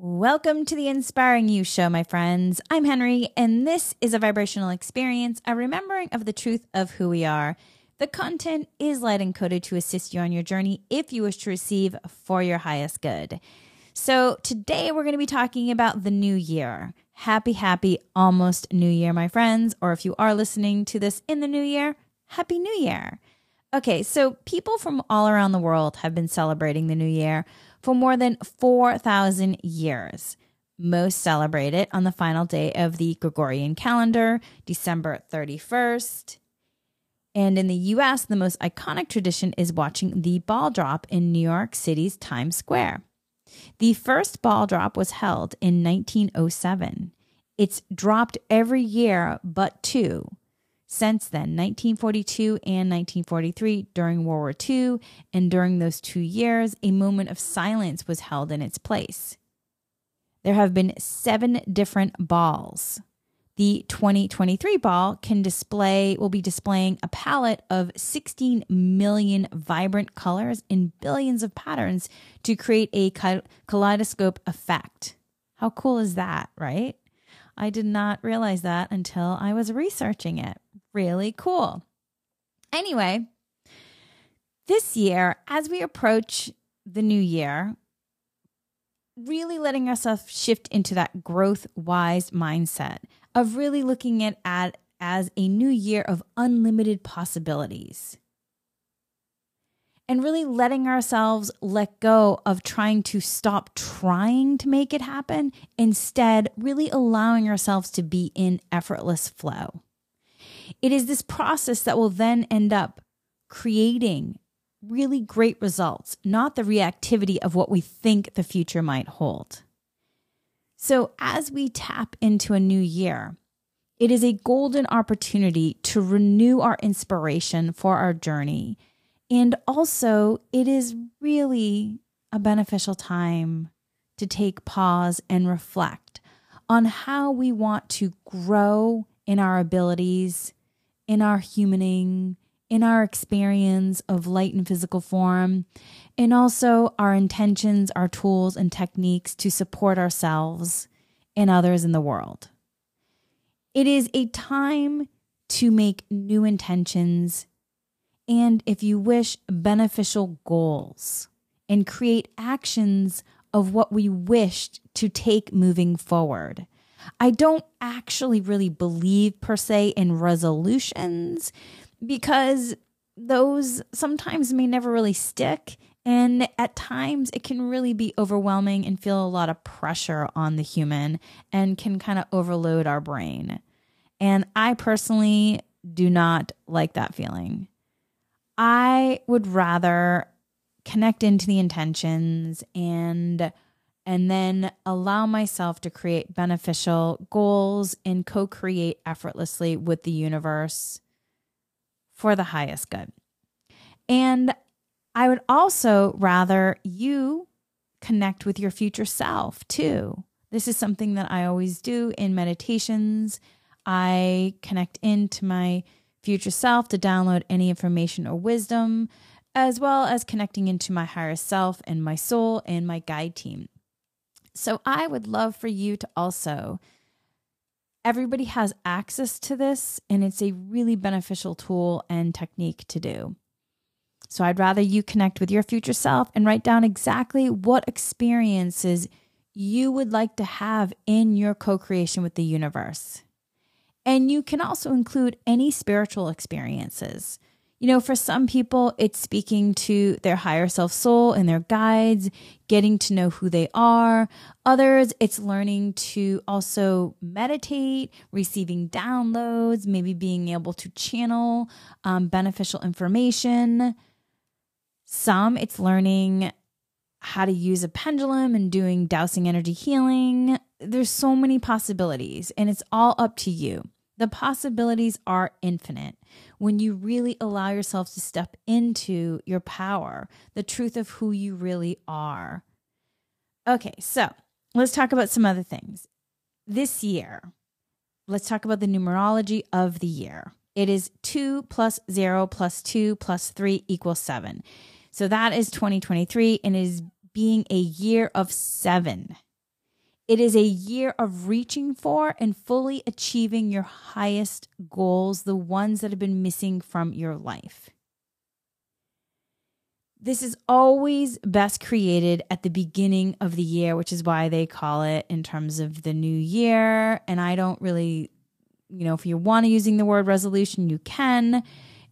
Welcome to the Inspiring You Show, my friends. I'm Henry, and this is a vibrational experience, a remembering of the truth of who we are. The content is light encoded to assist you on your journey if you wish to receive for your highest good. So, today we're going to be talking about the new year. Happy, happy, almost new year, my friends. Or if you are listening to this in the new year, happy new year. Okay, so people from all around the world have been celebrating the new year for more than 4,000 years. Most celebrate it on the final day of the Gregorian calendar, December 31st. And in the US, the most iconic tradition is watching the ball drop in New York City's Times Square. The first ball drop was held in 1907. It's dropped every year but two since then 1942 and 1943 during World War II. And during those two years, a moment of silence was held in its place. There have been seven different balls. The 2023 ball can display will be displaying a palette of 16 million vibrant colors in billions of patterns to create a kaleidoscope effect. How cool is that, right? I did not realize that until I was researching it really cool. Anyway, this year, as we approach the new year, really letting ourselves shift into that growth wise mindset of really looking at, at as a new year of unlimited possibilities. And really letting ourselves let go of trying to stop trying to make it happen, instead, really allowing ourselves to be in effortless flow. It is this process that will then end up creating really great results, not the reactivity of what we think the future might hold. So, as we tap into a new year, it is a golden opportunity to renew our inspiration for our journey. And also, it is really a beneficial time to take pause and reflect on how we want to grow in our abilities in our humaning, in our experience of light and physical form, and also our intentions, our tools, and techniques to support ourselves and others in the world. It is a time to make new intentions and, if you wish, beneficial goals and create actions of what we wished to take moving forward. I don't actually really believe per se in resolutions because those sometimes may never really stick. And at times, it can really be overwhelming and feel a lot of pressure on the human and can kind of overload our brain. And I personally do not like that feeling. I would rather connect into the intentions and and then allow myself to create beneficial goals and co create effortlessly with the universe for the highest good. And I would also rather you connect with your future self too. This is something that I always do in meditations. I connect into my future self to download any information or wisdom, as well as connecting into my higher self and my soul and my guide team. So I would love for you to also. Everybody has access to this, and it's a really beneficial tool and technique to do. So I'd rather you connect with your future self and write down exactly what experiences you would like to have in your co creation with the universe. And you can also include any spiritual experiences. You know, for some people, it's speaking to their higher self soul and their guides, getting to know who they are. Others, it's learning to also meditate, receiving downloads, maybe being able to channel um, beneficial information. Some, it's learning how to use a pendulum and doing dowsing energy healing. There's so many possibilities, and it's all up to you. The possibilities are infinite when you really allow yourself to step into your power, the truth of who you really are. Okay, so let's talk about some other things. This year, let's talk about the numerology of the year. It is 2 plus 0 plus 2 plus 3 equals 7. So that is 2023 and is being a year of seven. It is a year of reaching for and fully achieving your highest goals, the ones that have been missing from your life. This is always best created at the beginning of the year, which is why they call it in terms of the new year. And I don't really, you know, if you want to using the word resolution, you can.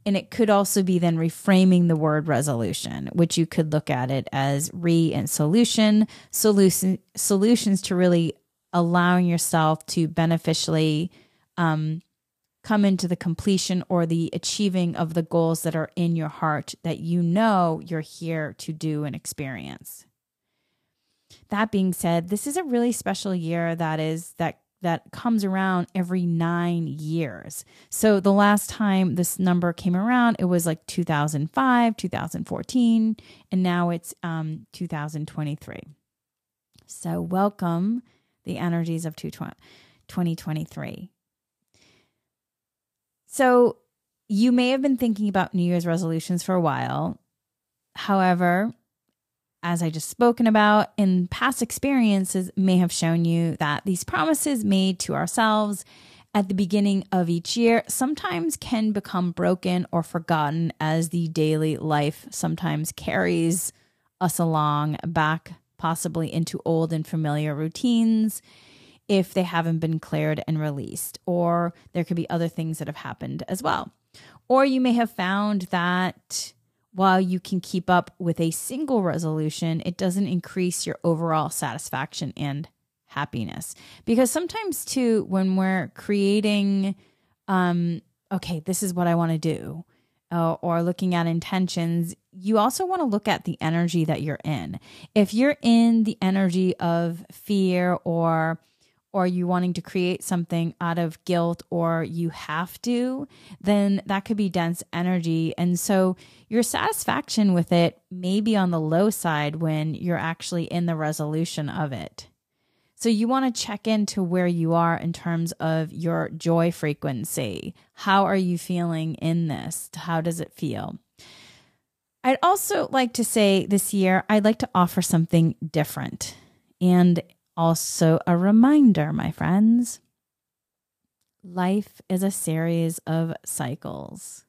And it could also be then reframing the word resolution, which you could look at it as re and solution, solution solutions to really allowing yourself to beneficially um, come into the completion or the achieving of the goals that are in your heart that you know you're here to do and experience. That being said, this is a really special year that is that that comes around every nine years. So the last time this number came around, it was like 2005, 2014, and now it's um, 2023. So welcome the energies of 2023. So you may have been thinking about New Year's resolutions for a while. However, as I just spoken about in past experiences, may have shown you that these promises made to ourselves at the beginning of each year sometimes can become broken or forgotten as the daily life sometimes carries us along back, possibly into old and familiar routines if they haven't been cleared and released, or there could be other things that have happened as well. Or you may have found that while you can keep up with a single resolution, it doesn't increase your overall satisfaction and happiness. Because sometimes, too, when we're creating, um, okay, this is what I want to do, uh, or looking at intentions, you also want to look at the energy that you're in. If you're in the energy of fear or or you wanting to create something out of guilt or you have to, then that could be dense energy. And so your satisfaction with it may be on the low side when you're actually in the resolution of it. So you want to check into where you are in terms of your joy frequency. How are you feeling in this? How does it feel? I'd also like to say this year, I'd like to offer something different. And also, a reminder, my friends life is a series of cycles.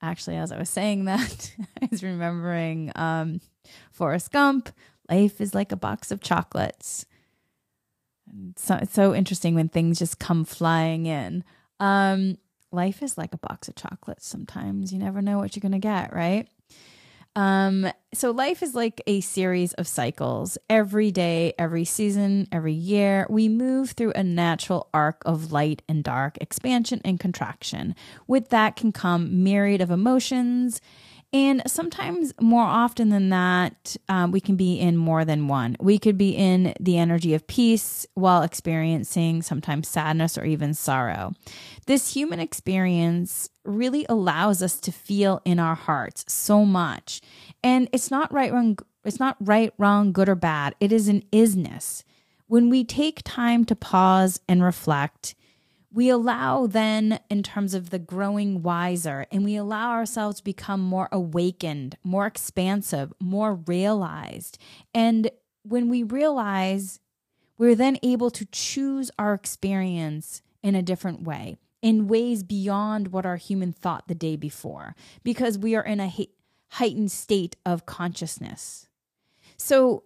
Actually, as I was saying that, I was remembering um, Forrest Gump. Life is like a box of chocolates. So it's so interesting when things just come flying in. Um, life is like a box of chocolates. Sometimes you never know what you're gonna get, right? Um, so life is like a series of cycles. Every day, every season, every year, we move through a natural arc of light and dark, expansion and contraction. With that can come myriad of emotions and sometimes, more often than that, um, we can be in more than one. We could be in the energy of peace while experiencing sometimes sadness or even sorrow. This human experience really allows us to feel in our hearts so much. And it's not right, wrong, it's not right, wrong, good or bad. It is an isness. When we take time to pause and reflect, we allow then in terms of the growing wiser and we allow ourselves to become more awakened more expansive more realized and when we realize we're then able to choose our experience in a different way in ways beyond what our human thought the day before because we are in a heightened state of consciousness so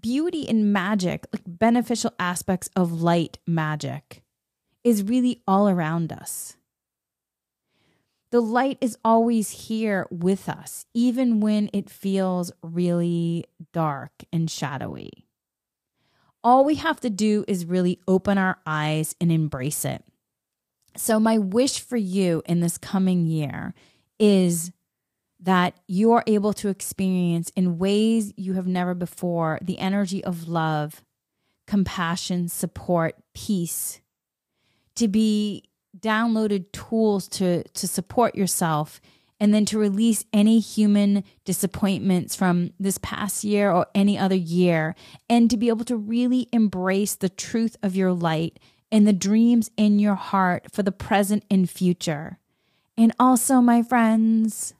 beauty and magic like beneficial aspects of light magic is really all around us. The light is always here with us, even when it feels really dark and shadowy. All we have to do is really open our eyes and embrace it. So, my wish for you in this coming year is that you are able to experience in ways you have never before the energy of love, compassion, support, peace, to be downloaded tools to to support yourself and then to release any human disappointments from this past year or any other year and to be able to really embrace the truth of your light and the dreams in your heart for the present and future. And also, my friends,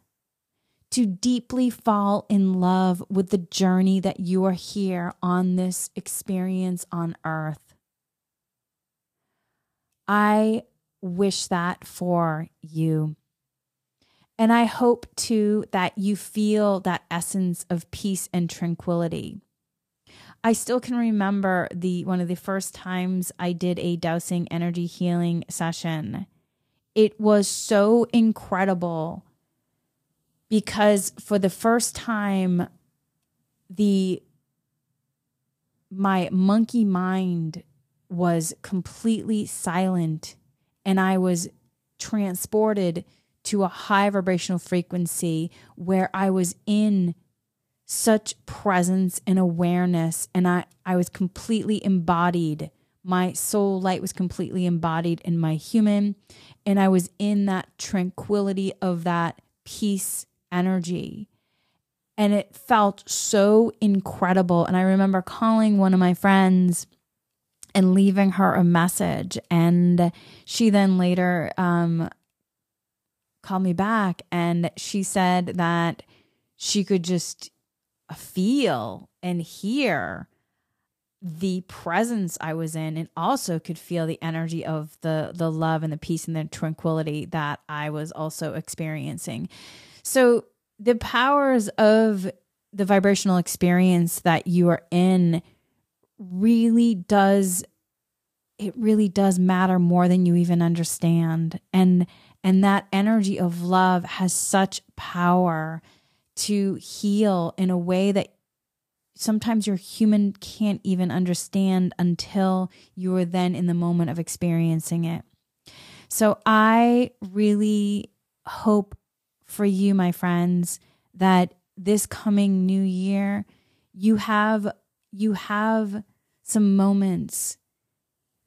to deeply fall in love with the journey that you are here on this experience on earth. I wish that for you. And I hope too that you feel that essence of peace and tranquility. I still can remember the one of the first times I did a dowsing energy healing session. It was so incredible because for the first time the my monkey mind was completely silent and I was transported to a high vibrational frequency where I was in such presence and awareness and I, I was completely embodied. My soul light was completely embodied in my human and I was in that tranquility of that peace energy. And it felt so incredible. And I remember calling one of my friends and leaving her a message. And she then later um, called me back and she said that she could just feel and hear the presence I was in and also could feel the energy of the the love and the peace and the tranquility that I was also experiencing. So the powers of the vibrational experience that you are in really does it really does matter more than you even understand and and that energy of love has such power to heal in a way that sometimes your human can't even understand until you are then in the moment of experiencing it. So I really hope for you, my friends, that this coming new year, you have you have some moments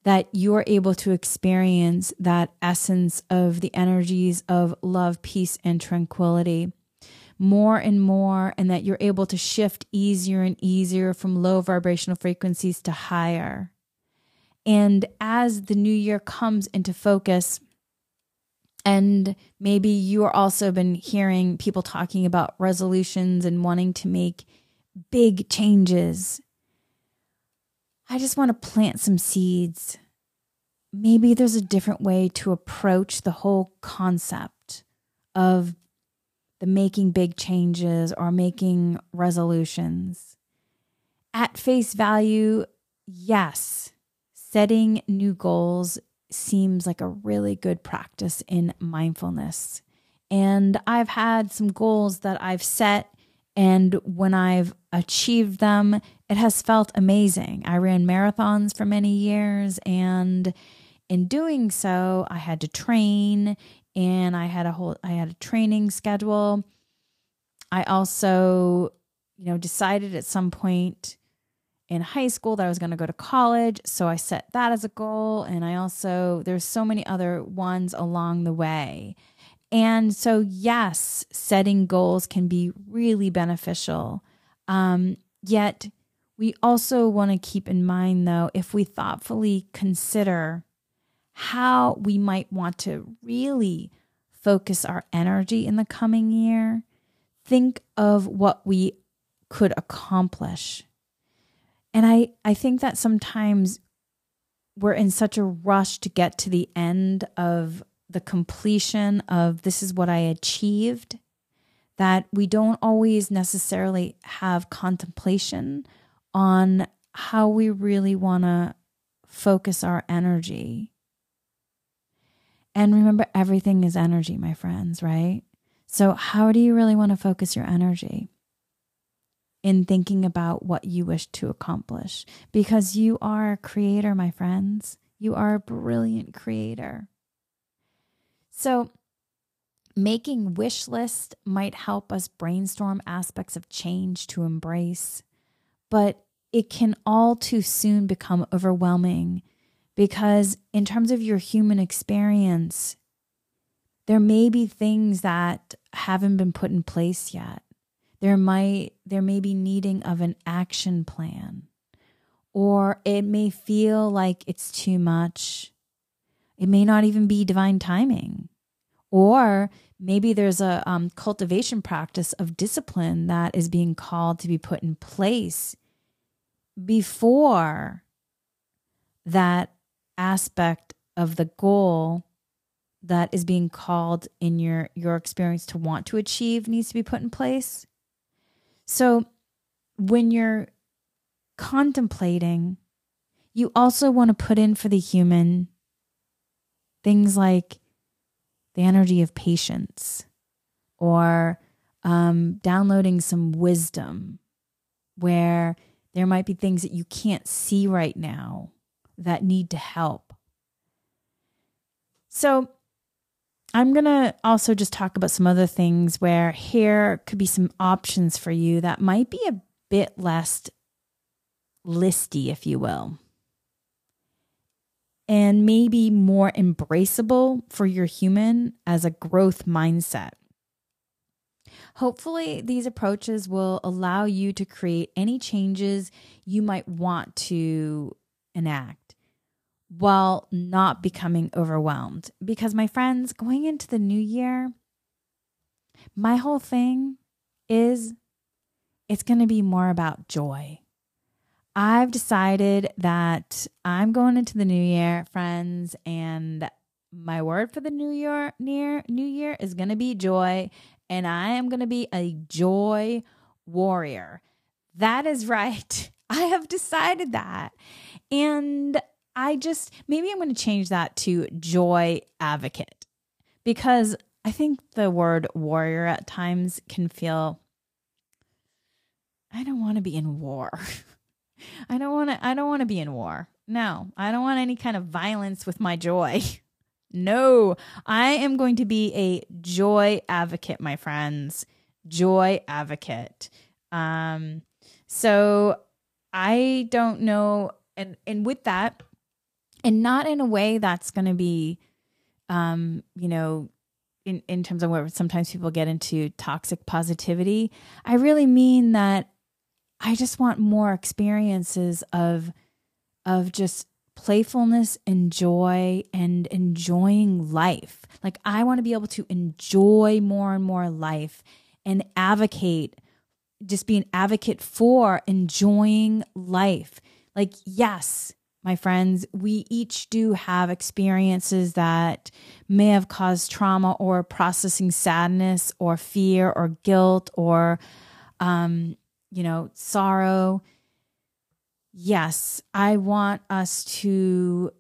that you're able to experience that essence of the energies of love, peace, and tranquility more and more, and that you're able to shift easier and easier from low vibrational frequencies to higher. And as the new year comes into focus, and maybe you are also been hearing people talking about resolutions and wanting to make big changes. I just want to plant some seeds. Maybe there's a different way to approach the whole concept of the making big changes or making resolutions. At face value, yes, setting new goals seems like a really good practice in mindfulness. And I've had some goals that I've set, and when I've achieved them, it has felt amazing. I ran marathons for many years, and in doing so, I had to train and I had a whole I had a training schedule. I also, you know, decided at some point in high school that I was going to go to college. So I set that as a goal. And I also, there's so many other ones along the way. And so, yes, setting goals can be really beneficial. Um, yet, we also want to keep in mind, though, if we thoughtfully consider how we might want to really focus our energy in the coming year, think of what we could accomplish and I, I think that sometimes we're in such a rush to get to the end of the completion of this is what I achieved that we don't always necessarily have contemplation on how we really want to focus our energy. And remember, everything is energy, my friends, right? So, how do you really want to focus your energy? in thinking about what you wish to accomplish because you are a creator, my friends. You are a brilliant creator. So, making wish lists might help us brainstorm aspects of change to embrace, but it can all too soon become overwhelming because, in terms of your human experience, there may be things that haven't been put in place yet. There might there may be needing of an action plan. Or it may feel like it's too much. It may not even be divine timing. Or maybe there's a um, cultivation practice of discipline that is being called to be put in place before that aspect of the goal that is being called in your your experience to want to achieve needs to be put in place. So when you're contemplating you also want to put in for the human things like the energy of patience or um, downloading some wisdom where there might be things that you can't see right now that need to help. So, I'm going to also just talk about some other things where here could be some options for you that might be a bit less listy, if you will and maybe more embraceable for your human as a growth mindset. Hopefully, these approaches will allow you to create any changes you might want to enact while not becoming overwhelmed. Because, my friends, going into the new year, my whole thing is it's going to be more about joy. I've decided that I'm going into the new year, friends, and my word for the new year near new year is going to be joy and I am going to be a joy warrior. That is right. I have decided that. And I just maybe I'm going to change that to joy advocate because I think the word warrior at times can feel I don't want to be in war. I don't want to I don't want to be in war. No, I don't want any kind of violence with my joy. no, I am going to be a joy advocate, my friends. Joy advocate. Um so I don't know and and with that and not in a way that's going to be um you know in, in terms of where sometimes people get into toxic positivity, I really mean that I just want more experiences of of just playfulness and joy and enjoying life. Like I want to be able to enjoy more and more life and advocate just be an advocate for enjoying life. Like yes, my friends, we each do have experiences that may have caused trauma or processing sadness or fear or guilt or um you know, sorrow. Yes, I want us to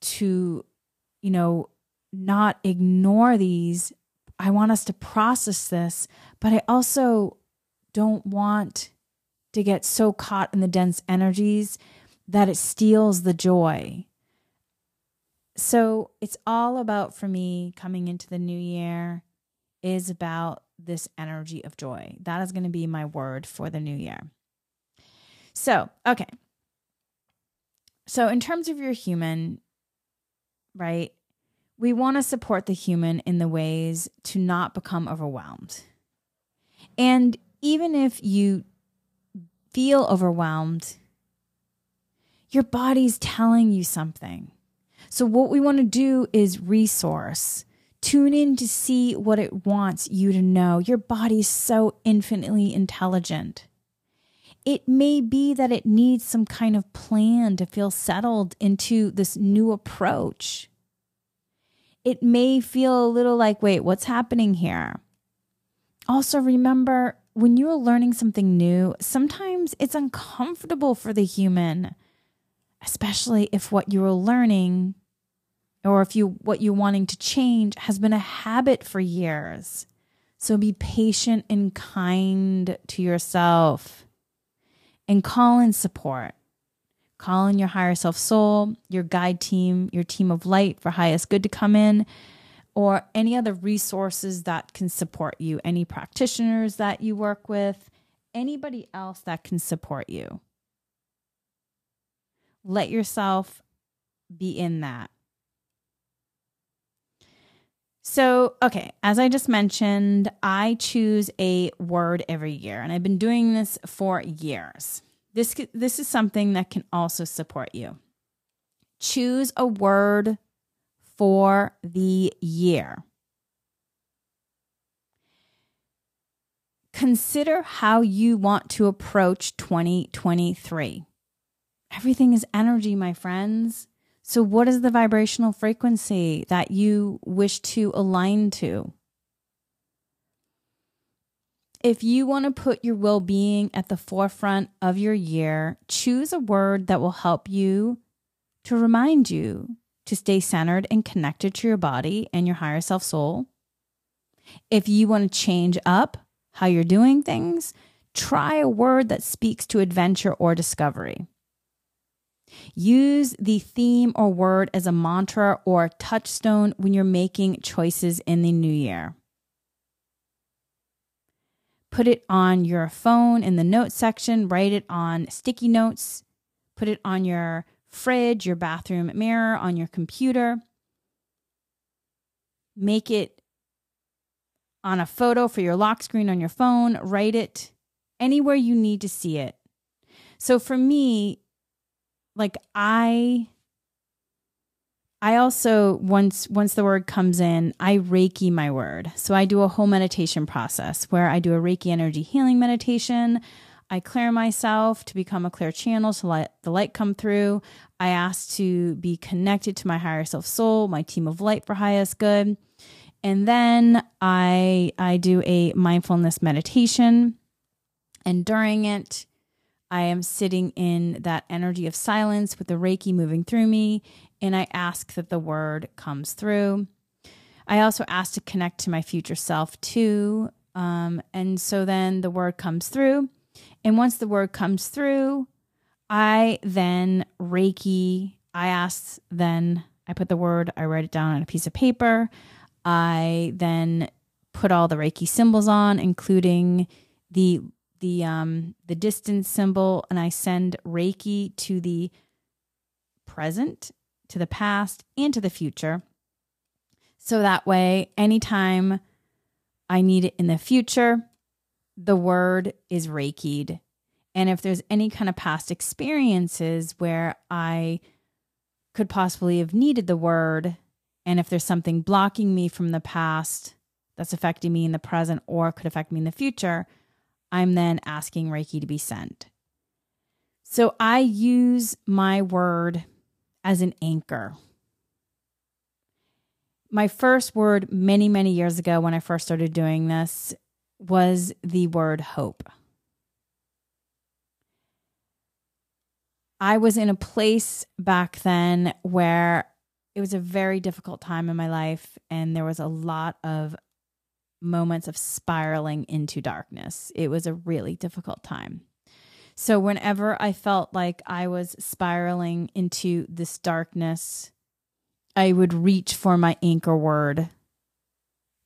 to you know, not ignore these. I want us to process this, but I also don't want to get so caught in the dense energies that it steals the joy. So it's all about for me coming into the new year is about this energy of joy. That is going to be my word for the new year. So, okay. So, in terms of your human, right, we want to support the human in the ways to not become overwhelmed. And even if you feel overwhelmed, your body's telling you something. So, what we want to do is resource Tune in to see what it wants you to know. Your body's so infinitely intelligent. It may be that it needs some kind of plan to feel settled into this new approach. It may feel a little like, wait, what's happening here? Also, remember when you're learning something new, sometimes it's uncomfortable for the human, especially if what you're learning or if you what you're wanting to change has been a habit for years. So be patient and kind to yourself and call in support. Call in your higher self soul, your guide team, your team of light for highest good to come in, or any other resources that can support you, any practitioners that you work with, anybody else that can support you. Let yourself be in that. So, okay, as I just mentioned, I choose a word every year, and I've been doing this for years. This, this is something that can also support you. Choose a word for the year. Consider how you want to approach 2023. Everything is energy, my friends. So, what is the vibrational frequency that you wish to align to? If you want to put your well being at the forefront of your year, choose a word that will help you to remind you to stay centered and connected to your body and your higher self soul. If you want to change up how you're doing things, try a word that speaks to adventure or discovery. Use the theme or word as a mantra or touchstone when you're making choices in the new year put it on your phone in the notes section, write it on sticky notes, put it on your fridge, your bathroom mirror, on your computer. Make it on a photo for your lock screen on your phone, write it anywhere you need to see it. So for me, like I I also once once the word comes in, I reiki my word. So I do a whole meditation process where I do a reiki energy healing meditation. I clear myself to become a clear channel to let the light come through. I ask to be connected to my higher self soul, my team of light for highest good. And then I I do a mindfulness meditation. And during it, I am sitting in that energy of silence with the Reiki moving through me and I ask that the word comes through. I also ask to connect to my future self too. Um, and so then the word comes through. And once the word comes through, I then Reiki, I ask, then I put the word, I write it down on a piece of paper. I then put all the Reiki symbols on, including the the um the distance symbol, and I send Reiki to the present to the past, and to the future. So that way, anytime I need it in the future, the word is Reiki'd. And if there's any kind of past experiences where I could possibly have needed the word, and if there's something blocking me from the past that's affecting me in the present or could affect me in the future, I'm then asking Reiki to be sent. So I use my word as an anchor. My first word many, many years ago when I first started doing this was the word hope. I was in a place back then where it was a very difficult time in my life, and there was a lot of moments of spiraling into darkness. It was a really difficult time. So whenever I felt like I was spiraling into this darkness, I would reach for my anchor word,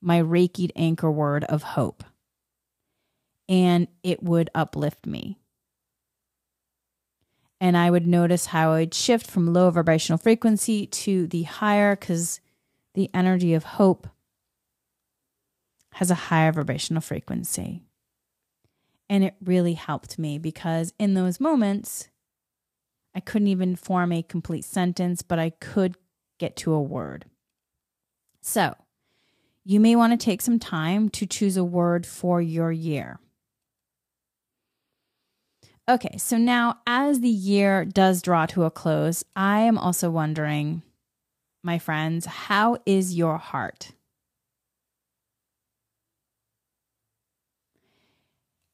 my Reiki anchor word of hope, and it would uplift me. And I would notice how I'd shift from low vibrational frequency to the higher because the energy of hope has a higher vibrational frequency. And it really helped me because in those moments, I couldn't even form a complete sentence, but I could get to a word. So, you may want to take some time to choose a word for your year. Okay, so now as the year does draw to a close, I am also wondering, my friends, how is your heart?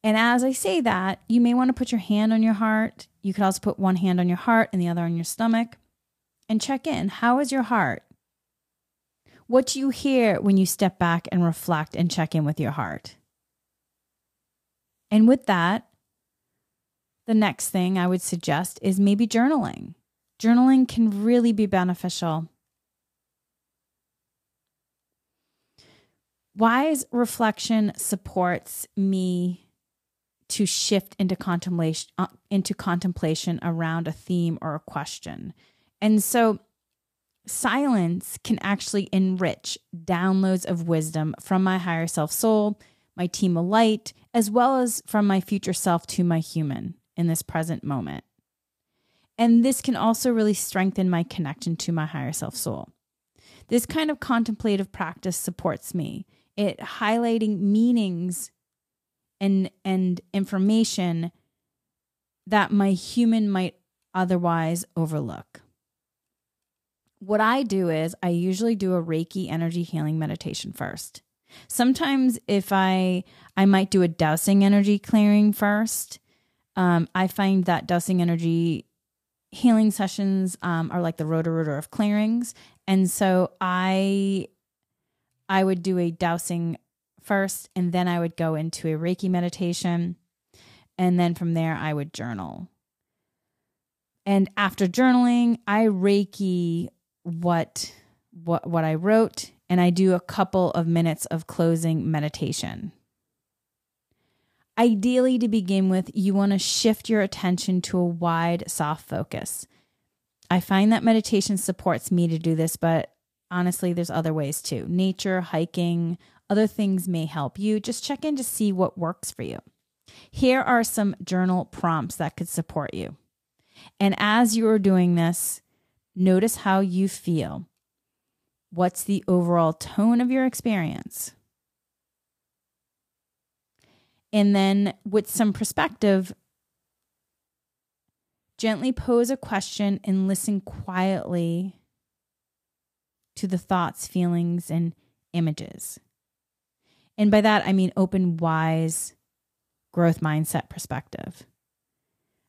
And as I say that, you may want to put your hand on your heart. You could also put one hand on your heart and the other on your stomach and check in. How is your heart? What do you hear when you step back and reflect and check in with your heart? And with that, the next thing I would suggest is maybe journaling. Journaling can really be beneficial. Wise reflection supports me to shift into contemplation uh, into contemplation around a theme or a question. And so silence can actually enrich downloads of wisdom from my higher self soul, my team of light, as well as from my future self to my human in this present moment. And this can also really strengthen my connection to my higher self soul. This kind of contemplative practice supports me. It highlighting meanings and and information that my human might otherwise overlook. What I do is I usually do a Reiki energy healing meditation first. Sometimes if I I might do a dowsing energy clearing first. Um, I find that dowsing energy healing sessions um, are like the Roto-Rooter of clearings, and so I I would do a dowsing first, and then I would go into a Reiki meditation, and then from there I would journal. And after journaling, I Reiki what what what I wrote and I do a couple of minutes of closing meditation. Ideally, to begin with, you want to shift your attention to a wide, soft focus. I find that meditation supports me to do this, but honestly, there's other ways too. Nature, hiking, other things may help you. Just check in to see what works for you. Here are some journal prompts that could support you. And as you are doing this, notice how you feel. What's the overall tone of your experience? And then, with some perspective, gently pose a question and listen quietly to the thoughts, feelings, and images. And by that, I mean open, wise, growth mindset perspective.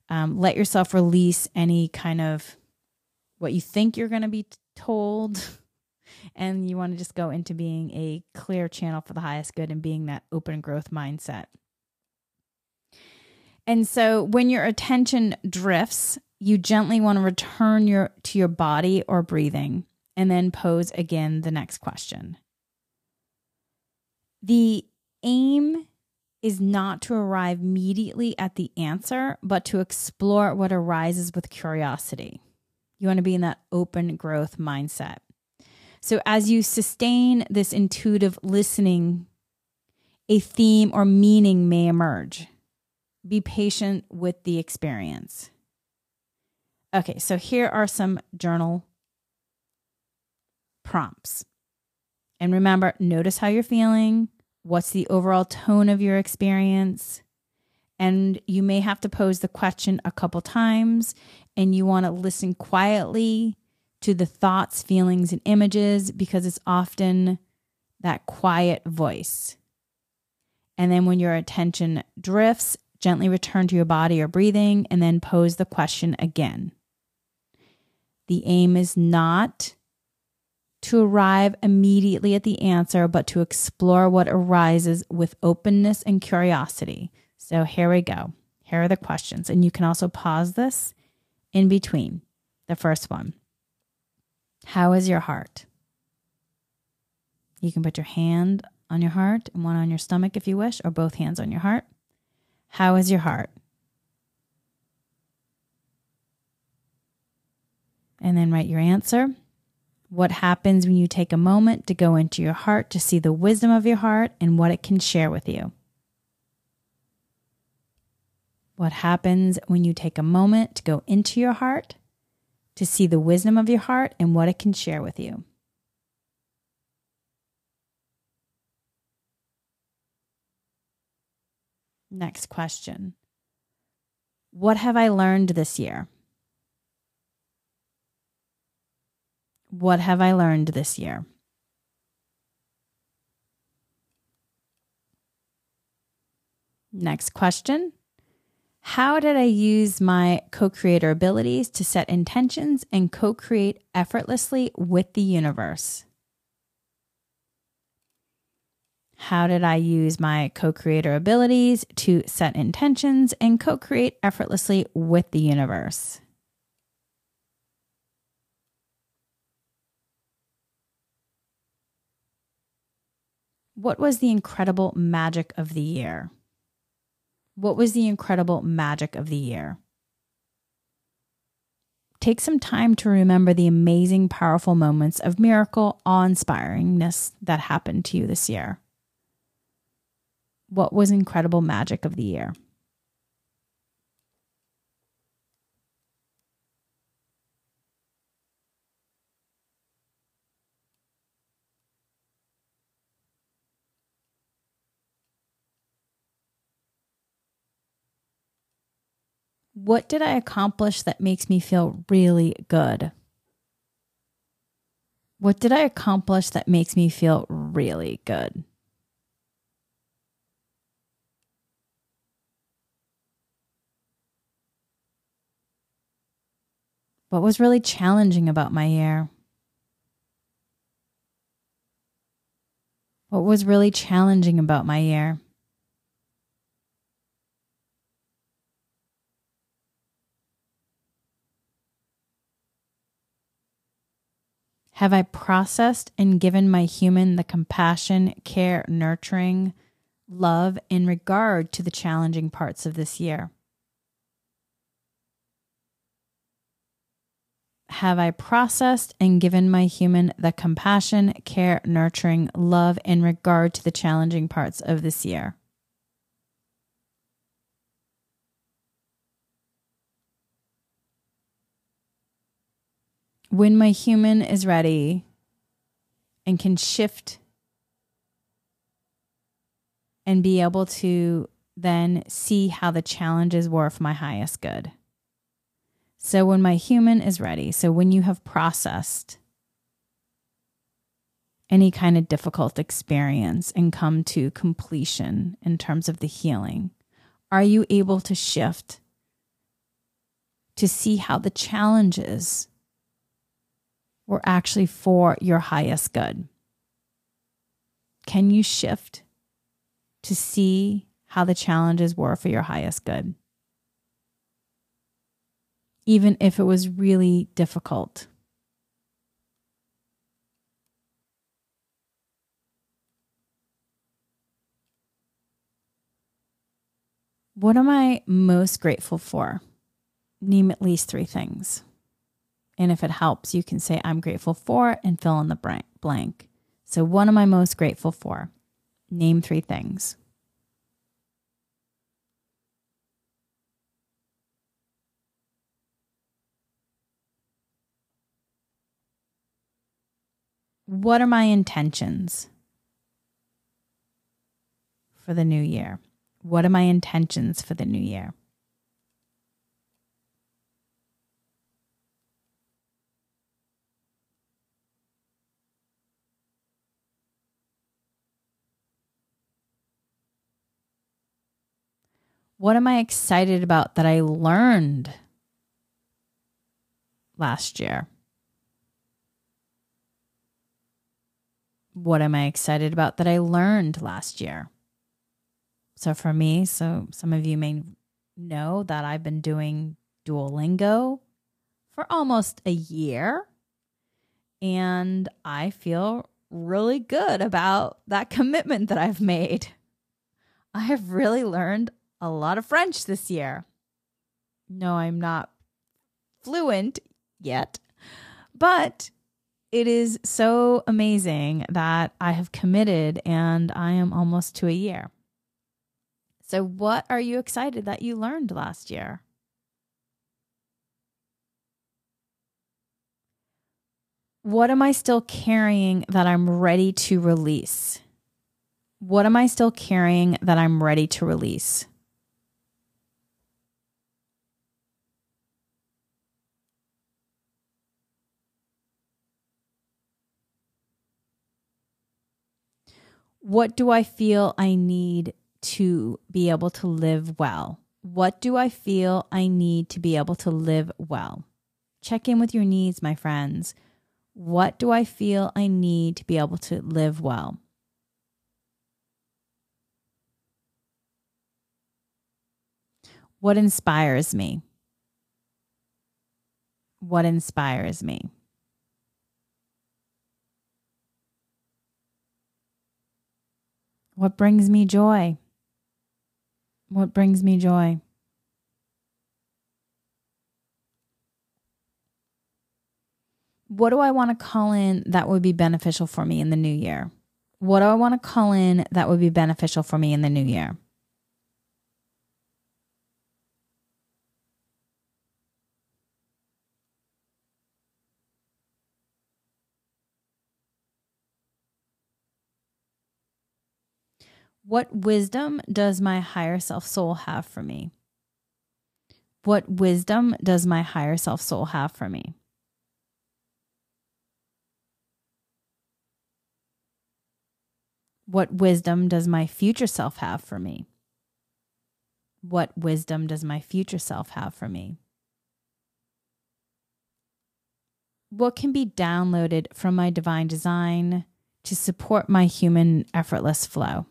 Um, let yourself release any kind of what you think you're going to be told and you want to just go into being a clear channel for the highest good and being that open growth mindset. And so when your attention drifts, you gently want to return your to your body or breathing and then pose again the next question. The aim is not to arrive immediately at the answer, but to explore what arises with curiosity. You want to be in that open growth mindset. So, as you sustain this intuitive listening, a theme or meaning may emerge. Be patient with the experience. Okay, so here are some journal prompts. And remember, notice how you're feeling. What's the overall tone of your experience? And you may have to pose the question a couple times, and you want to listen quietly to the thoughts, feelings, and images because it's often that quiet voice. And then when your attention drifts, gently return to your body or breathing and then pose the question again. The aim is not to arrive immediately at the answer, but to explore what arises with openness and curiosity. So here we go. Here are the questions. And you can also pause this in between. The first one how is your heart? You can put your hand on your heart and one on your stomach if you wish, or both hands on your heart. How is your heart? And then write your answer. What happens when you take a moment to go into your heart to see the wisdom of your heart and what it can share with you? What happens when you take a moment to go into your heart to see the wisdom of your heart and what it can share with you. Next question What have I learned this year? What have I learned this year? Next question how did I use my co creator abilities to set intentions and co create effortlessly with the universe? How did I use my co creator abilities to set intentions and co create effortlessly with the universe? What was the incredible magic of the year? What was the incredible magic of the year? Take some time to remember the amazing, powerful moments of miracle, awe inspiringness that happened to you this year. What was incredible magic of the year? What did I accomplish that makes me feel really good? What did I accomplish that makes me feel really good? What was really challenging about my year? What was really challenging about my year? Have I processed and given my human the compassion, care, nurturing, love in regard to the challenging parts of this year? Have I processed and given my human the compassion, care, nurturing, love in regard to the challenging parts of this year? When my human is ready and can shift and be able to then see how the challenges were for my highest good. So when my human is ready, so when you have processed any kind of difficult experience and come to completion in terms of the healing, are you able to shift to see how the challenges were actually for your highest good? Can you shift to see how the challenges were for your highest good? Even if it was really difficult. What am I most grateful for? Name at least three things. And if it helps, you can say, I'm grateful for and fill in the blank. So, what am I most grateful for? Name three things. What are my intentions for the new year? What are my intentions for the new year? What am I excited about that I learned last year? What am I excited about that I learned last year? So, for me, so some of you may know that I've been doing Duolingo for almost a year. And I feel really good about that commitment that I've made. I have really learned a lot of French this year. No, I'm not fluent yet, but it is so amazing that I have committed and I am almost to a year. So, what are you excited that you learned last year? What am I still carrying that I'm ready to release? What am I still carrying that I'm ready to release? What do I feel I need to be able to live well? What do I feel I need to be able to live well? Check in with your needs, my friends. What do I feel I need to be able to live well? What inspires me? What inspires me? What brings me joy? What brings me joy? What do I want to call in that would be beneficial for me in the new year? What do I want to call in that would be beneficial for me in the new year? What wisdom does my higher self soul have for me? What wisdom does my higher self soul have for me? What wisdom does my future self have for me? What wisdom does my future self have for me? What can be downloaded from my divine design to support my human effortless flow?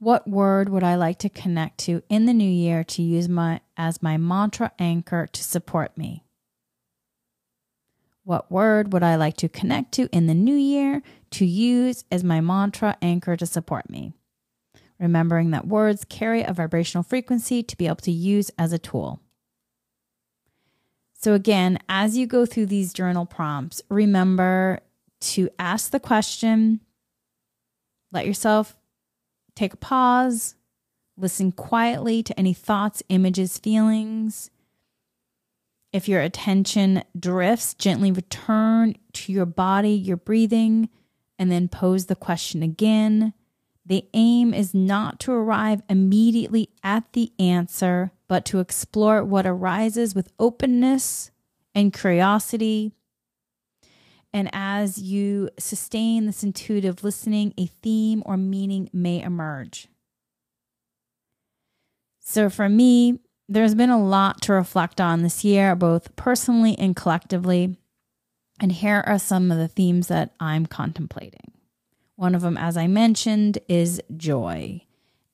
What word would I like to connect to in the new year to use my as my mantra anchor to support me? What word would I like to connect to in the new year to use as my mantra anchor to support me? Remembering that words carry a vibrational frequency to be able to use as a tool. So, again, as you go through these journal prompts, remember to ask the question, let yourself Take a pause, listen quietly to any thoughts, images, feelings. If your attention drifts, gently return to your body, your breathing, and then pose the question again. The aim is not to arrive immediately at the answer, but to explore what arises with openness and curiosity and as you sustain this intuitive listening, a theme or meaning may emerge. So for me, there's been a lot to reflect on this year, both personally and collectively. And here are some of the themes that I'm contemplating. One of them, as I mentioned, is joy.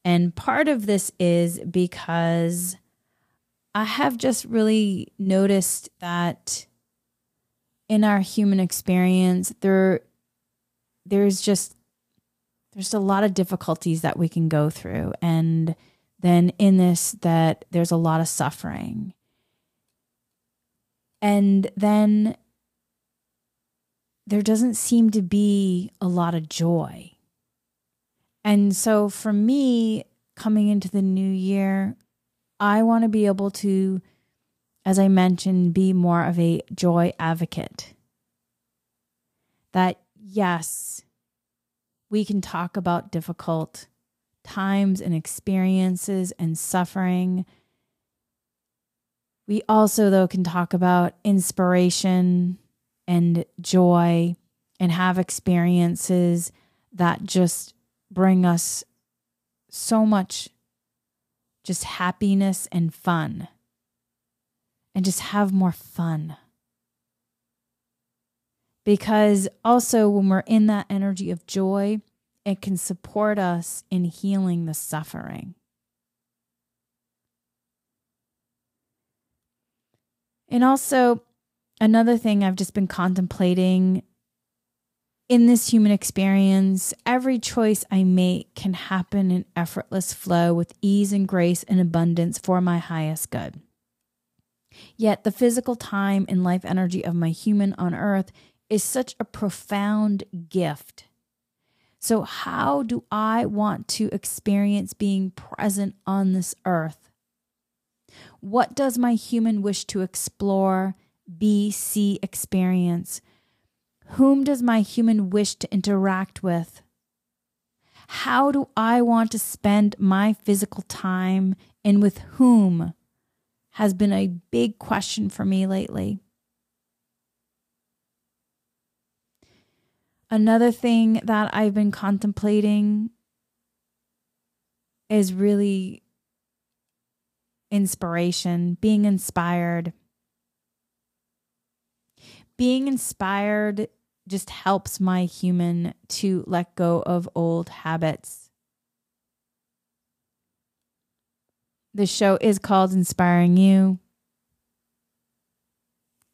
And part of this is because I have just really noticed that in our human experience, there there's just there's a lot of difficulties that we can go through and then in this that there's a lot of suffering. And then there doesn't seem to be a lot of joy. And so for me, coming into the new year, I want to be able to as I mentioned, be more of a joy advocate. That, yes, we can talk about difficult times and experiences and suffering. We also, though, can talk about inspiration and joy and have experiences that just bring us so much just happiness and fun and just have more fun. Because also, when we're in that energy of joy, it can support us in healing the suffering. And also, another thing I've just been contemplating in this human experience, every choice I make can happen in effortless flow with ease and grace and abundance for my highest good. Yet the physical time and life energy of my human on earth is such a profound gift. So, how do I want to experience being present on this earth? What does my human wish to explore, be, see, experience? Whom does my human wish to interact with? How do I want to spend my physical time and with whom? Has been a big question for me lately. Another thing that I've been contemplating is really inspiration, being inspired. Being inspired just helps my human to let go of old habits The show is called Inspiring You.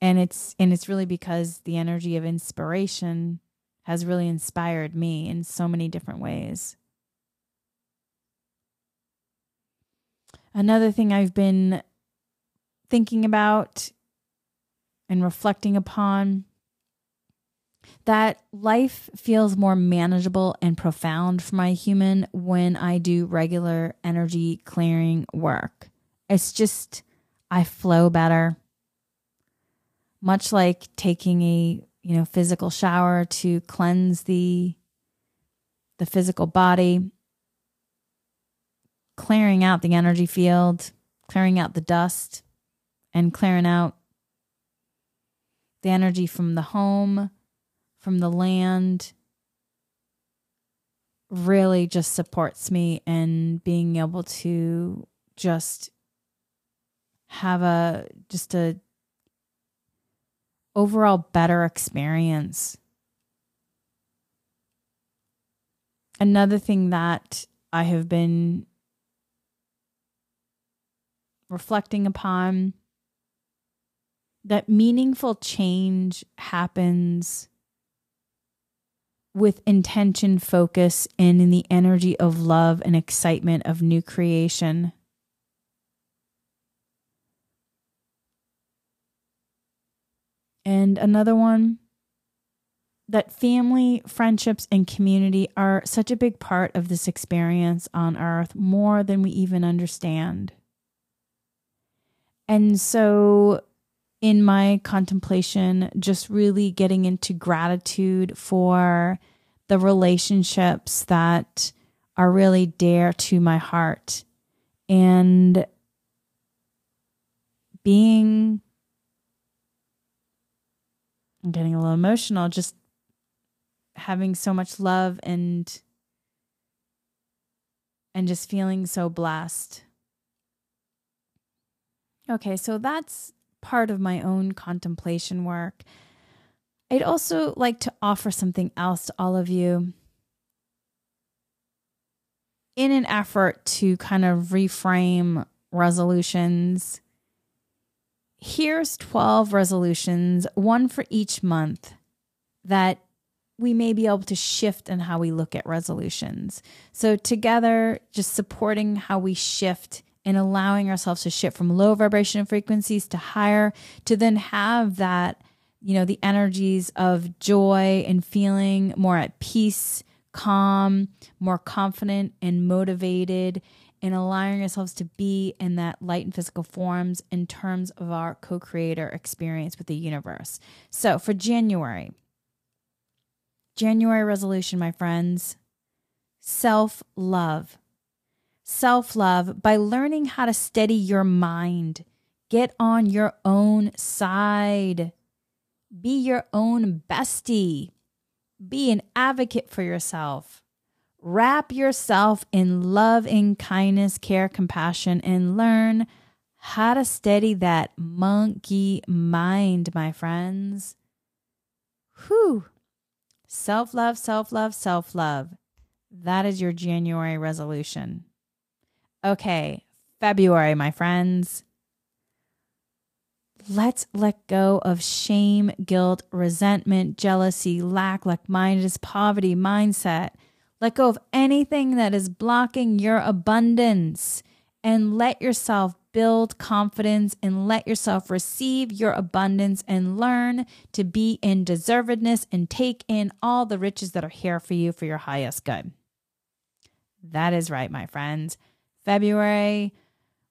And it's and it's really because the energy of inspiration has really inspired me in so many different ways. Another thing I've been thinking about and reflecting upon that life feels more manageable and profound for my human when I do regular energy clearing work. It's just, I flow better. Much like taking a, you know, physical shower to cleanse the the physical body, clearing out the energy field, clearing out the dust, and clearing out the energy from the home, from the land, really just supports me in being able to just have a just a overall better experience. Another thing that I have been reflecting upon that meaningful change happens with intention, focus, and in the energy of love and excitement of new creation. And another one that family, friendships, and community are such a big part of this experience on earth, more than we even understand. And so, in my contemplation, just really getting into gratitude for the relationships that are really dear to my heart and being I'm getting a little emotional just having so much love and and just feeling so blessed. Okay, so that's part of my own contemplation work. I'd also like to offer something else to all of you. In an effort to kind of reframe resolutions, here's 12 resolutions, one for each month, that we may be able to shift in how we look at resolutions. So, together, just supporting how we shift and allowing ourselves to shift from low vibration frequencies to higher, to then have that, you know, the energies of joy and feeling more at peace, calm, more confident and motivated and allowing ourselves to be in that light and physical forms in terms of our co creator experience with the universe. So for January, January resolution, my friends, self love. Self love by learning how to steady your mind. Get on your own side. Be your own bestie. Be an advocate for yourself. Wrap yourself in love and kindness, care, compassion, and learn how to steady that monkey mind, my friends. Whew. Self love, self love, self love. That is your January resolution. Okay, February, my friends. Let's let go of shame, guilt, resentment, jealousy, lack, like mindedness, poverty, mindset let go of anything that is blocking your abundance and let yourself build confidence and let yourself receive your abundance and learn to be in deservedness and take in all the riches that are here for you for your highest good. That is right, my friends. February,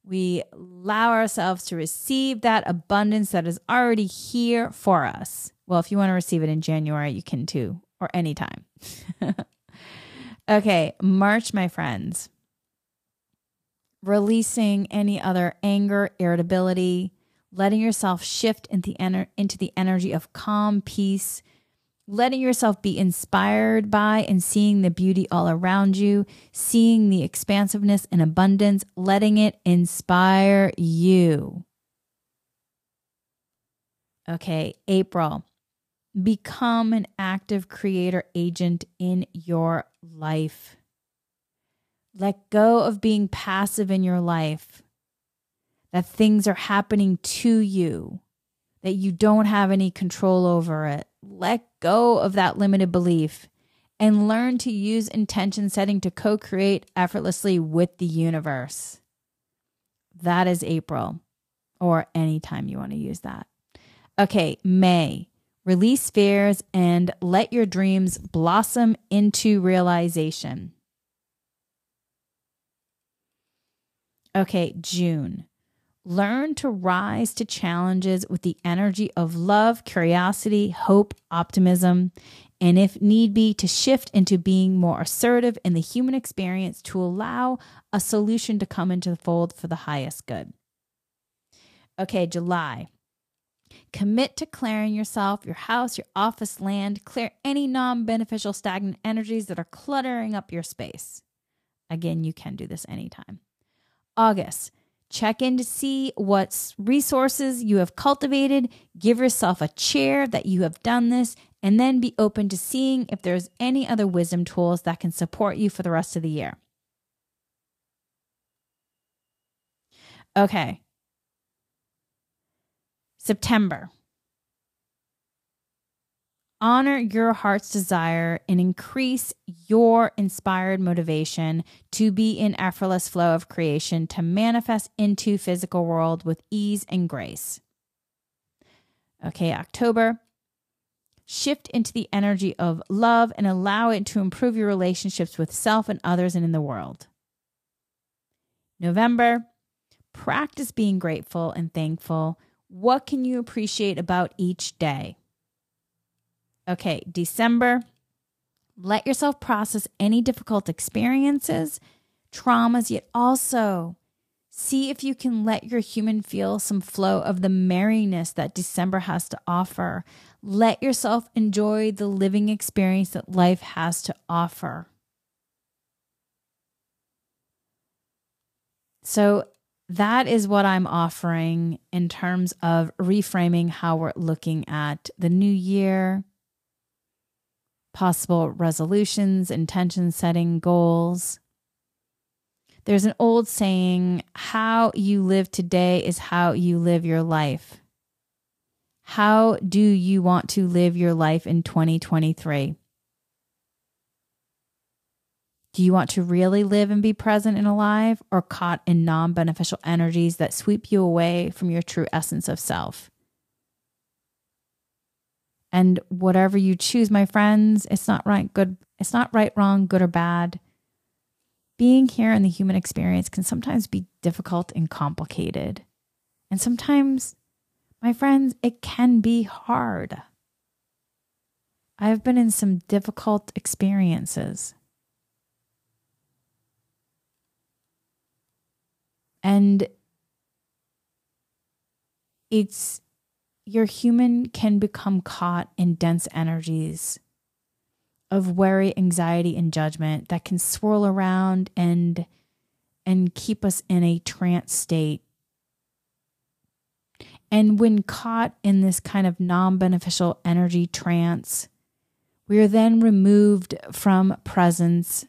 we allow ourselves to receive that abundance that is already here for us. Well, if you want to receive it in January, you can too, or anytime. Okay, March, my friends. Releasing any other anger, irritability, letting yourself shift into the, into the energy of calm, peace, letting yourself be inspired by and seeing the beauty all around you, seeing the expansiveness and abundance, letting it inspire you. Okay, April. Become an active creator agent in your life. Let go of being passive in your life, that things are happening to you, that you don't have any control over it. Let go of that limited belief and learn to use intention setting to co create effortlessly with the universe. That is April, or anytime you want to use that. Okay, May Release fears and let your dreams blossom into realization. Okay, June. Learn to rise to challenges with the energy of love, curiosity, hope, optimism, and if need be, to shift into being more assertive in the human experience to allow a solution to come into the fold for the highest good. Okay, July. Commit to clearing yourself, your house, your office land. Clear any non beneficial stagnant energies that are cluttering up your space. Again, you can do this anytime. August. Check in to see what resources you have cultivated. Give yourself a chair that you have done this, and then be open to seeing if there's any other wisdom tools that can support you for the rest of the year. Okay, September. Honor your heart's desire and increase your inspired motivation to be in effortless flow of creation to manifest into physical world with ease and grace. Okay, October. Shift into the energy of love and allow it to improve your relationships with self and others and in the world. November. Practice being grateful and thankful what can you appreciate about each day? Okay, December, let yourself process any difficult experiences, traumas, yet also see if you can let your human feel some flow of the merriness that December has to offer. Let yourself enjoy the living experience that life has to offer. So, that is what I'm offering in terms of reframing how we're looking at the new year, possible resolutions, intention setting, goals. There's an old saying how you live today is how you live your life. How do you want to live your life in 2023? Do you want to really live and be present and alive, or caught in non beneficial energies that sweep you away from your true essence of self? And whatever you choose, my friends, it's not right, good, it's not right, wrong, good or bad. Being here in the human experience can sometimes be difficult and complicated. And sometimes, my friends, it can be hard. I've been in some difficult experiences. And it's your human can become caught in dense energies of worry, anxiety, and judgment that can swirl around and and keep us in a trance state. And when caught in this kind of non beneficial energy trance, we are then removed from presence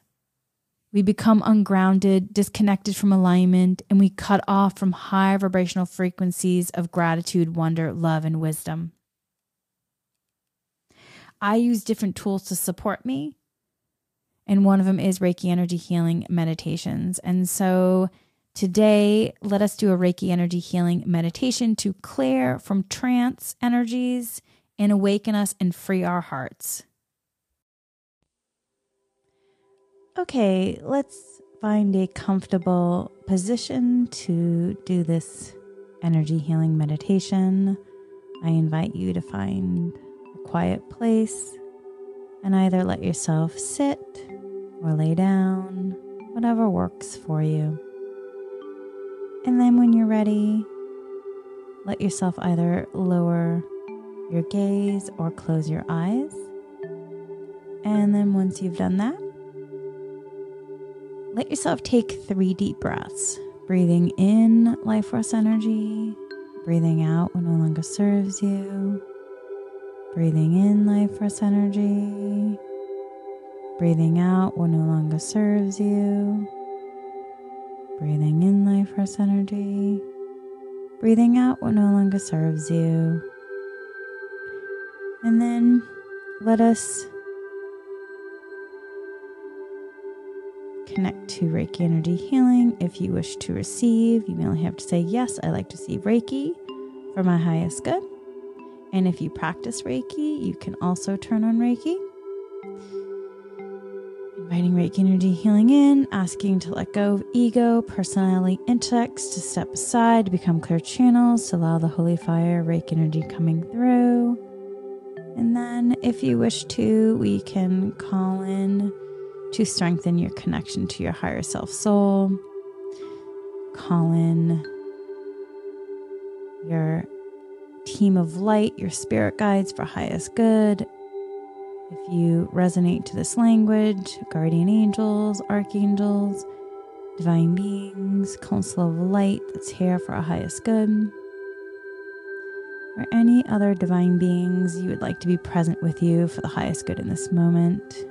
we become ungrounded, disconnected from alignment, and we cut off from high vibrational frequencies of gratitude, wonder, love, and wisdom. I use different tools to support me, and one of them is Reiki energy healing meditations. And so today, let us do a Reiki energy healing meditation to clear from trance energies and awaken us and free our hearts. Okay, let's find a comfortable position to do this energy healing meditation. I invite you to find a quiet place and either let yourself sit or lay down, whatever works for you. And then when you're ready, let yourself either lower your gaze or close your eyes. And then once you've done that, let yourself take three deep breaths, breathing in life force energy, breathing out what no longer serves you, breathing in life force energy, breathing out what no longer serves you, breathing in life force energy, breathing out what no longer serves you. And then let us connect to Reiki Energy Healing. If you wish to receive, you may only have to say, Yes, I like to see Reiki for my highest good. And if you practice Reiki, you can also turn on Reiki. Inviting Reiki energy healing in, asking to let go of ego, personality, intellects, to step aside, to become clear channels, to allow the holy fire, Reiki energy coming through. And then, if you wish to, we can call in to strengthen your connection to your higher self soul. Call in your team of light, your spirit guides for highest good. If you resonate to this language, guardian angels, archangels, divine beings, council of light that's here for our highest good, or any other divine beings you would like to be present with you for the highest good in this moment.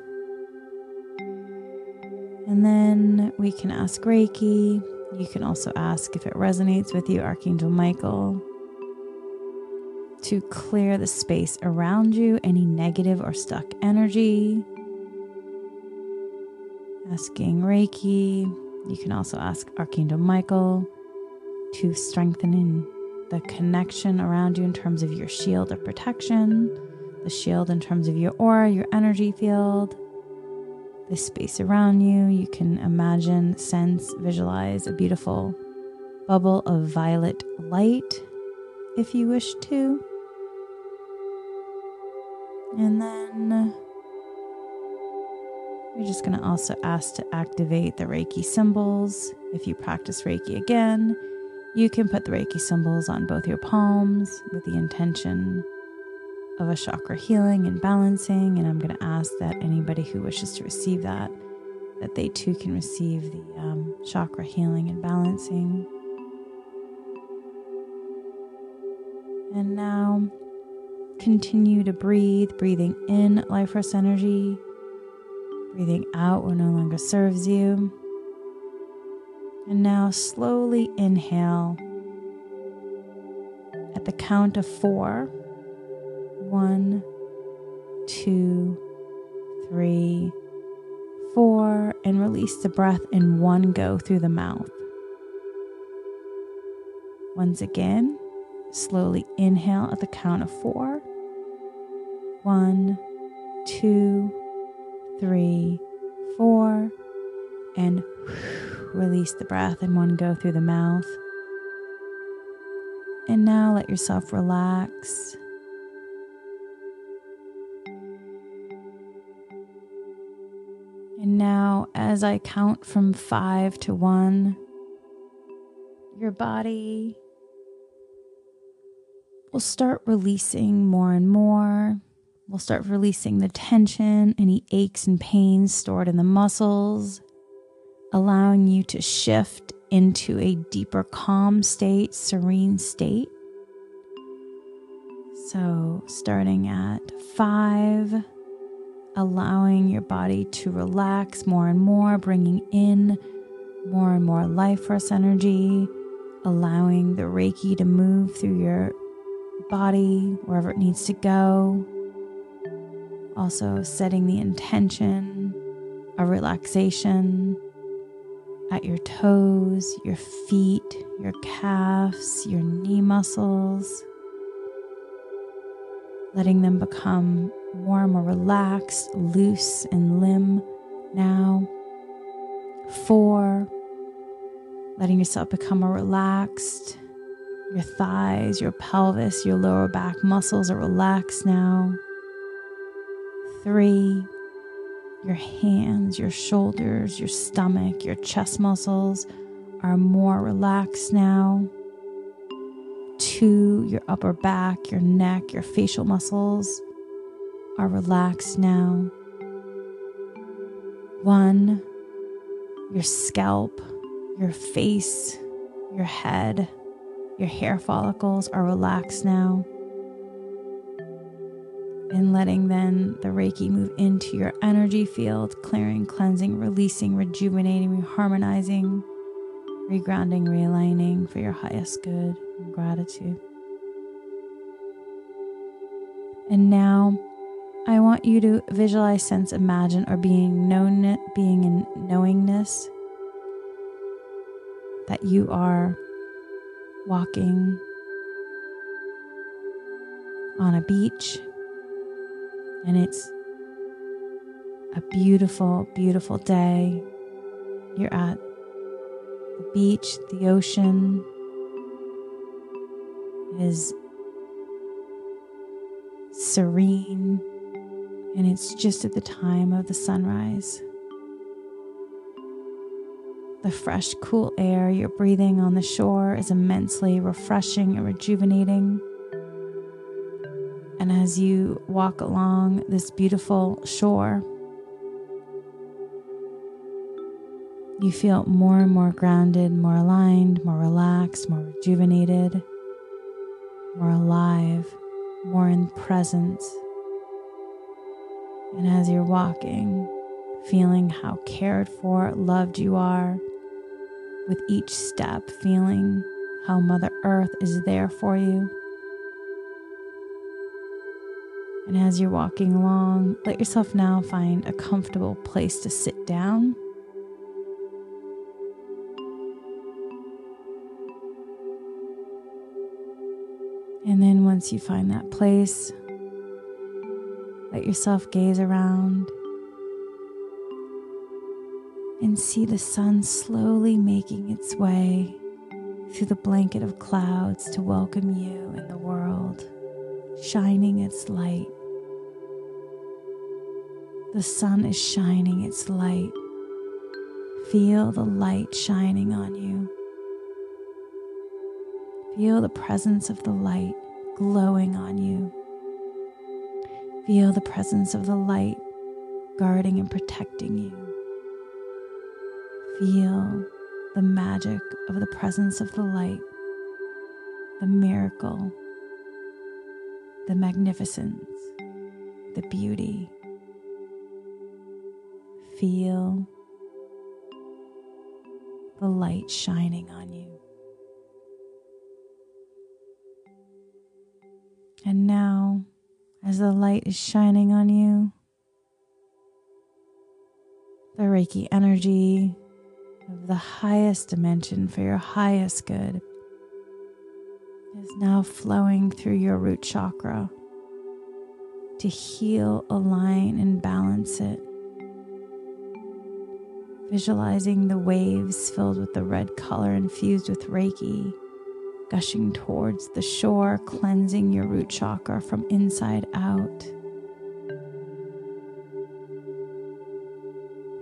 And then we can ask Reiki. You can also ask if it resonates with you, Archangel Michael, to clear the space around you, any negative or stuck energy. Asking Reiki. You can also ask Archangel Michael to strengthen in the connection around you in terms of your shield of protection, the shield in terms of your aura, your energy field the space around you. You can imagine, sense, visualize a beautiful bubble of violet light if you wish to. And then you're just going to also ask to activate the Reiki symbols. If you practice Reiki again, you can put the Reiki symbols on both your palms with the intention of a chakra healing and balancing. And I'm going to ask that anybody who wishes to receive that, that they too can receive the um, chakra healing and balancing. And now continue to breathe, breathing in life force energy, breathing out what no longer serves you. And now slowly inhale at the count of four. One, two, three, four, and release the breath in one go through the mouth. Once again, slowly inhale at the count of four. One, two, three, four, and release the breath in one go through the mouth. And now let yourself relax now, as I count from five to one, your body will start releasing more and more. We'll start releasing the tension, any aches and pains stored in the muscles, allowing you to shift into a deeper calm state, serene state. So, starting at five allowing your body to relax more and more, bringing in more and more life force energy, allowing the Reiki to move through your body wherever it needs to go. Also, setting the intention of relaxation at your toes, your feet, your calves, your knee muscles, letting them become and more relaxed, loose, and limb now. Four, letting yourself become more relaxed. Your thighs, your pelvis, your lower back muscles are relaxed now. Three, your hands, your shoulders, your stomach, your chest muscles are more relaxed now. Two, your upper back, your neck, your facial muscles are relaxed now. One, your scalp, your face, your head, your hair follicles are relaxed now. And letting then the Reiki move into your energy field, clearing, cleansing, releasing, rejuvenating, reharmonizing, regrounding, realigning for your highest good and gratitude. And now I want you to visualize, sense, imagine, or being known, being in knowingness that you are walking on a beach, and it's a beautiful, beautiful day. You're at the beach, the ocean is serene, and it's just at the time of the sunrise. The fresh, cool air you're breathing on the shore is immensely refreshing and rejuvenating. And as you walk along this beautiful shore, you feel more and more grounded, more aligned, more relaxed, more rejuvenated, more alive, more in presence. And as you're walking, feeling how cared for, loved you are, with each step, feeling how Mother Earth is there for you. And as you're walking along, let yourself now find a comfortable place to sit down. And then once you find that place, let yourself gaze around and see the sun slowly making its way through the blanket of clouds to welcome you and the world, shining its light. The sun is shining its light. Feel the light shining on you. Feel the presence of the light glowing on you. Feel the presence of the light guarding and protecting you. Feel the magic of the presence of the light, the miracle, the magnificence, the beauty. Feel the light shining on you. And now, as the light is shining on you, the Reiki energy of the highest dimension for your highest good is now flowing through your root chakra to heal, align, and balance it. Visualizing the waves filled with the red color infused with Reiki gushing towards the shore, cleansing your root chakra from inside out.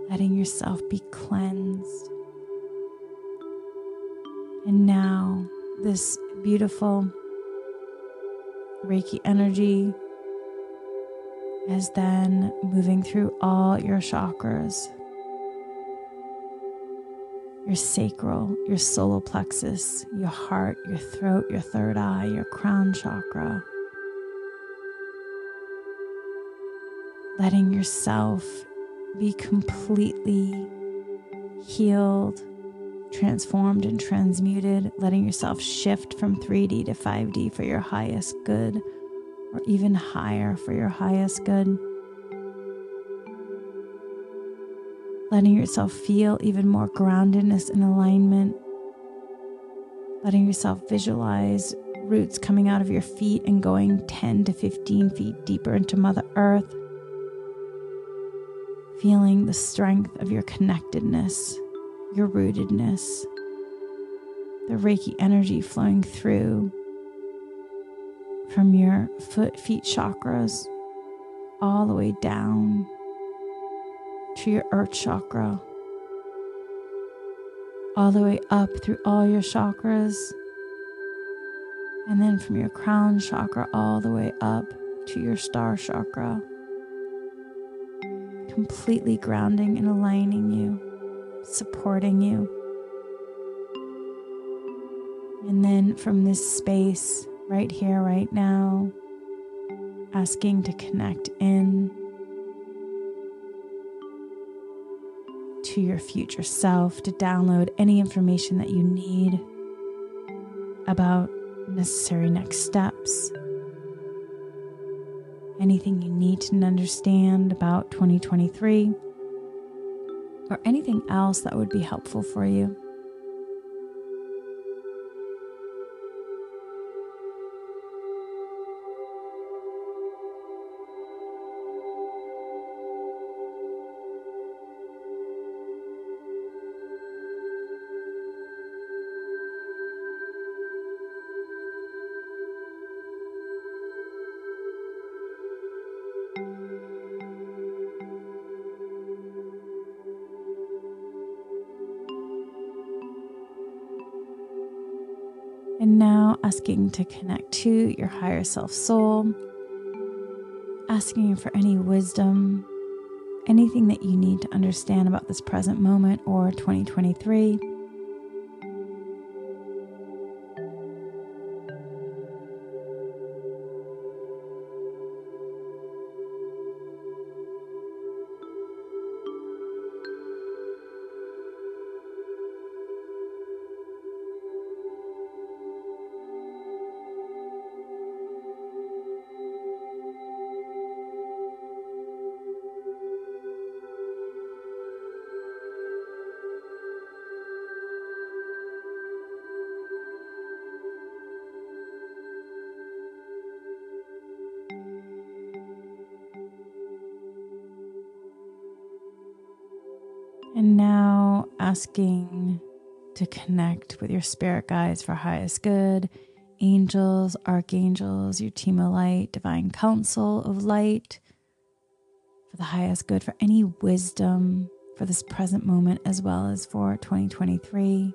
Letting yourself be cleansed and now, this beautiful Reiki energy is then moving through all your chakras your sacral, your solar plexus, your heart, your throat, your third eye, your crown chakra. Letting yourself be completely healed transformed and transmuted, letting yourself shift from 3D to 5D for your highest good, or even higher for your highest good. Letting yourself feel even more groundedness and alignment. Letting yourself visualize roots coming out of your feet and going 10 to 15 feet deeper into Mother Earth. Feeling the strength of your connectedness your rootedness, the Reiki energy flowing through from your foot, feet chakras all the way down to your earth chakra, all the way up through all your chakras, and then from your crown chakra all the way up to your star chakra, completely grounding and aligning you supporting you. And then from this space, right here, right now, asking to connect in to your future self, to download any information that you need about necessary next steps, anything you need to understand about 2023 or anything else that would be helpful for you. Asking to connect to your higher self soul, asking for any wisdom, anything that you need to understand about this present moment or 2023. Asking to connect with your spirit guides for highest good, angels, archangels, your team of light, divine council of light, for the highest good, for any wisdom for this present moment as well as for 2023.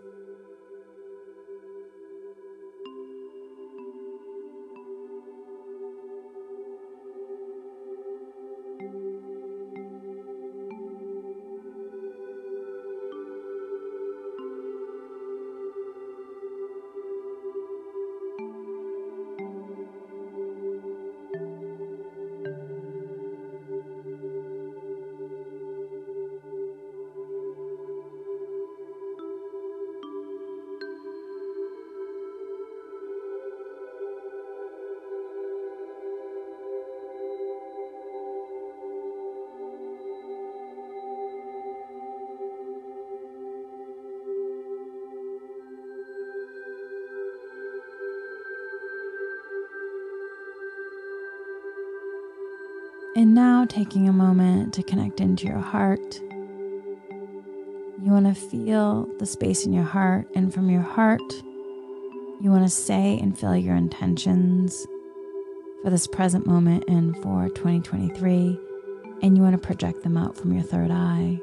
Taking a moment to connect into your heart. You want to feel the space in your heart, and from your heart, you want to say and feel your intentions for this present moment and for 2023. And you want to project them out from your third eye.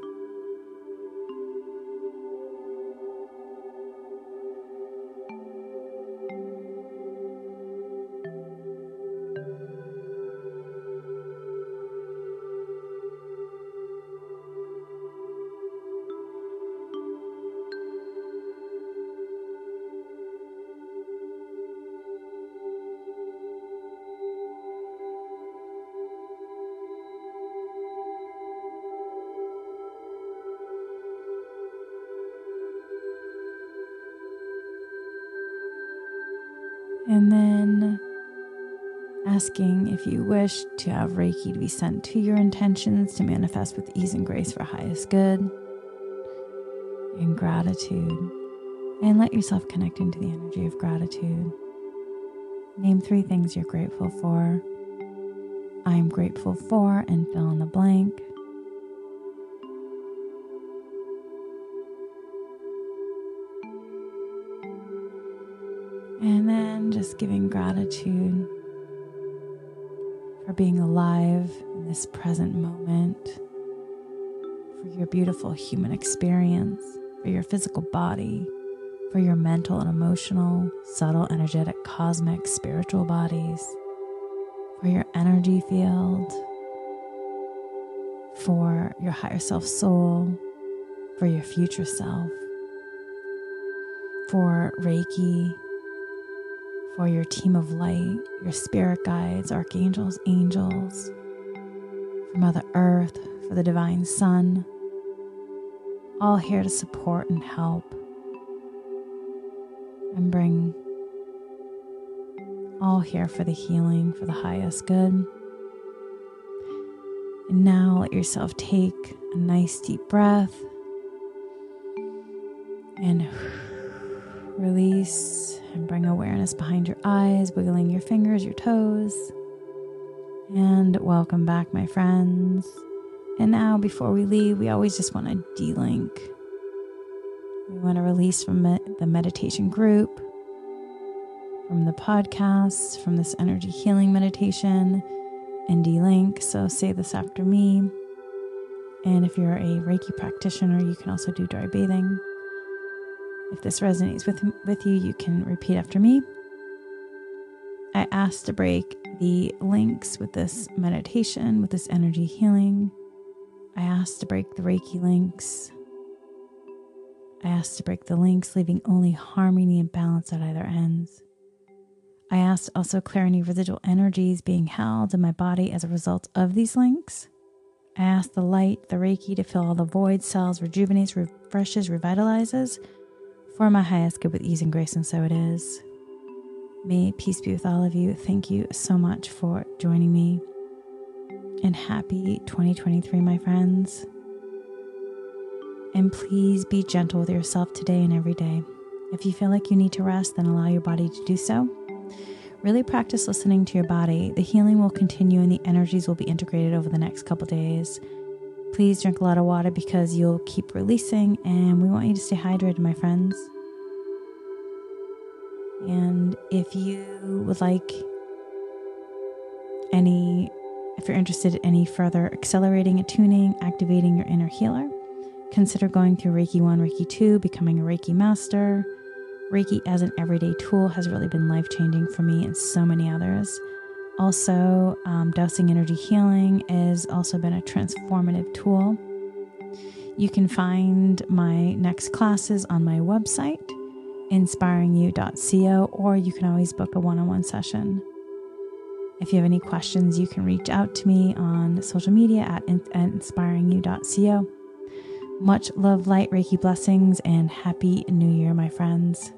Asking if you wish to have Reiki to be sent to your intentions to manifest with ease and grace for highest good and gratitude. And let yourself connect into the energy of gratitude. Name three things you're grateful for. I'm grateful for, and fill in the blank. And then just giving gratitude being alive in this present moment, for your beautiful human experience, for your physical body, for your mental and emotional, subtle, energetic, cosmic, spiritual bodies, for your energy field, for your higher self soul, for your future self, for Reiki for your team of light, your spirit guides, archangels, angels, for Mother Earth, for the Divine Sun, all here to support and help and bring all here for the healing, for the highest good. And now let yourself take a nice deep breath and release and bring awareness behind your eyes, wiggling your fingers, your toes. And welcome back, my friends. And now, before we leave, we always just want to de link. We want to release from the meditation group, from the podcast, from this energy healing meditation, and de link. So, say this after me. And if you're a Reiki practitioner, you can also do dry bathing. If this resonates with, with you, you can repeat after me. I ask to break the links with this meditation, with this energy healing. I ask to break the Reiki links. I ask to break the links, leaving only harmony and balance at either ends. I ask to also clear any residual energies being held in my body as a result of these links. I ask the light, the Reiki, to fill all the void cells, rejuvenates, refreshes, revitalizes for my highest good with ease and grace, and so it is. May peace be with all of you. Thank you so much for joining me. And happy 2023, my friends. And please be gentle with yourself today and every day. If you feel like you need to rest, then allow your body to do so. Really practice listening to your body. The healing will continue and the energies will be integrated over the next couple days. Please drink a lot of water because you'll keep releasing, and we want you to stay hydrated, my friends. And if you would like any, if you're interested in any further accelerating, attuning, activating your inner healer, consider going through Reiki 1, Reiki 2, becoming a Reiki master. Reiki as an everyday tool has really been life changing for me and so many others. Also, um, dowsing energy healing has also been a transformative tool. You can find my next classes on my website, inspiringyou.co, or you can always book a one on one session. If you have any questions, you can reach out to me on social media at, inspiringyou.co. Much love, light, Reiki blessings, and happy new year, my friends.